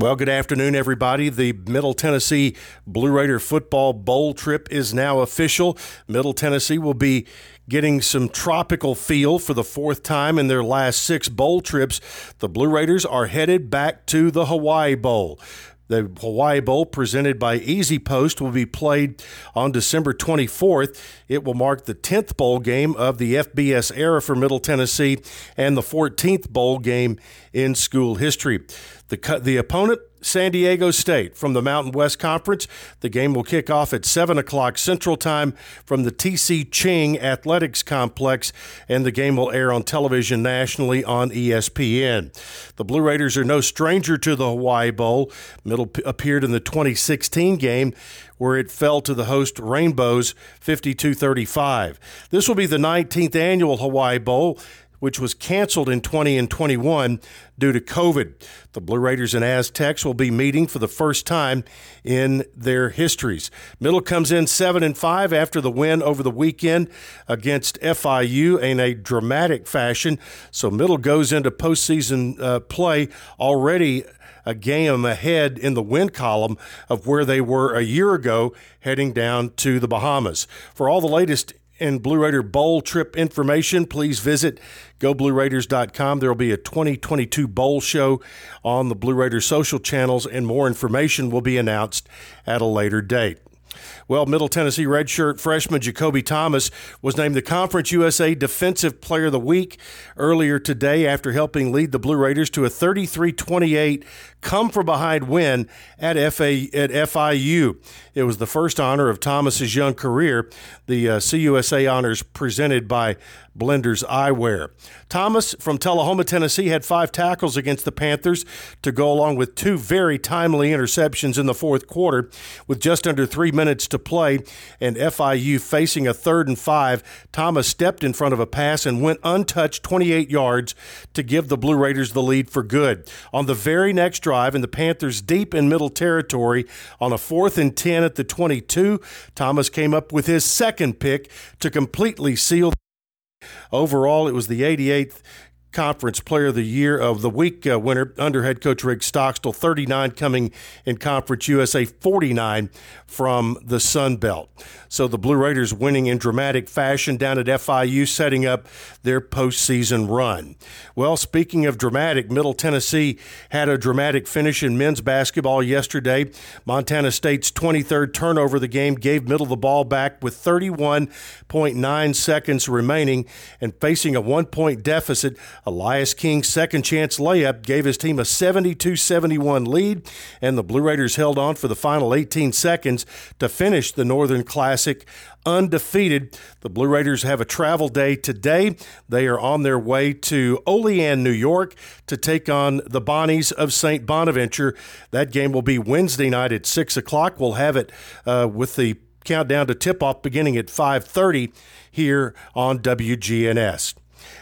Well, good afternoon, everybody. The Middle Tennessee Blue Raider football bowl trip is now official. Middle Tennessee will be getting some tropical feel for the fourth time in their last six bowl trips. The Blue Raiders are headed back to the Hawaii Bowl. The Hawaii Bowl, presented by EasyPost, will be played on December 24th. It will mark the 10th bowl game of the FBS era for Middle Tennessee and the 14th bowl game in school history. The, the opponent, San Diego State from the Mountain West Conference. The game will kick off at 7 o'clock Central Time from the TC Ching Athletics Complex, and the game will air on television nationally on ESPN. The Blue Raiders are no stranger to the Hawaii Bowl. Middle appeared in the 2016 game where it fell to the host Rainbows 52 35. This will be the 19th annual Hawaii Bowl which was canceled in 20 and 21 due to COVID. The Blue Raiders and Aztecs will be meeting for the first time in their histories. Middle comes in 7 and 5 after the win over the weekend against FIU in a dramatic fashion. So Middle goes into postseason uh, play already a game ahead in the win column of where they were a year ago, heading down to the Bahamas. For all the latest and Blue Raider Bowl trip information, please visit goblueraiders.com. There will be a 2022 Bowl show on the Blue Raider social channels, and more information will be announced at a later date. Well, Middle Tennessee redshirt freshman Jakobe Thomas was named the Conference USA Defensive Player of the Week earlier today after helping lead the Blue Raiders to a 33 28 come from behind win at, FA, at FIU. It was the first honor of Thomas's young career. The uh, CUSA honors presented by Blenders Eyewear. Thomas from Tullahoma, Tennessee, had five tackles against the Panthers to go along with two very timely interceptions in the fourth quarter. With just under three minutes to play and FIU facing a third and five, Thomas stepped in front of a pass and went untouched 28 yards to give the Blue Raiders the lead for good. On the very next drive, and the Panthers deep in middle territory on a fourth and 10 at the 22, Thomas came up with his second pick to completely seal. Overall, it was the 88th Conference Player of the Year of the Week uh, winner under head coach Rick Stockstill, 39 coming in Conference USA, 49 from the Sun Belt. So the Blue Raiders winning in dramatic fashion down at FIU, setting up their postseason run. Well, speaking of dramatic, Middle Tennessee had a dramatic finish in men's basketball yesterday. Montana State's 23rd turnover of the game gave Middle the ball back with 31.9 seconds remaining and facing a one point deficit. Elias King's second chance layup gave his team a 72 71 lead, and the Blue Raiders held on for the final 18 seconds to finish the Northern Classic undefeated. The Blue Raiders have a travel day today. They are on their way to Olean, New York to take on the Bonnies of St. Bonaventure. That game will be Wednesday night at 6 o'clock. We'll have it uh, with the countdown to tip off beginning at 5.30 here on WGNS.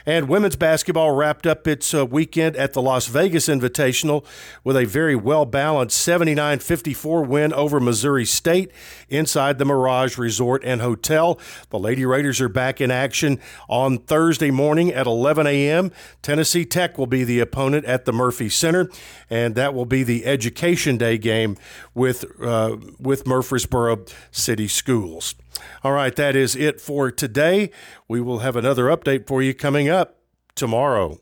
And women's basketball wrapped up its uh, weekend at the Las Vegas Invitational with a very well balanced 79 54 win over Missouri State inside the Mirage Resort and Hotel. The Lady Raiders are back in action on Thursday morning at 11 a.m. Tennessee Tech will be the opponent at the Murphy Center, and that will be the Education Day game with, uh, with Murfreesboro City Schools. All right, that is it for today. We will have another update for you coming up tomorrow.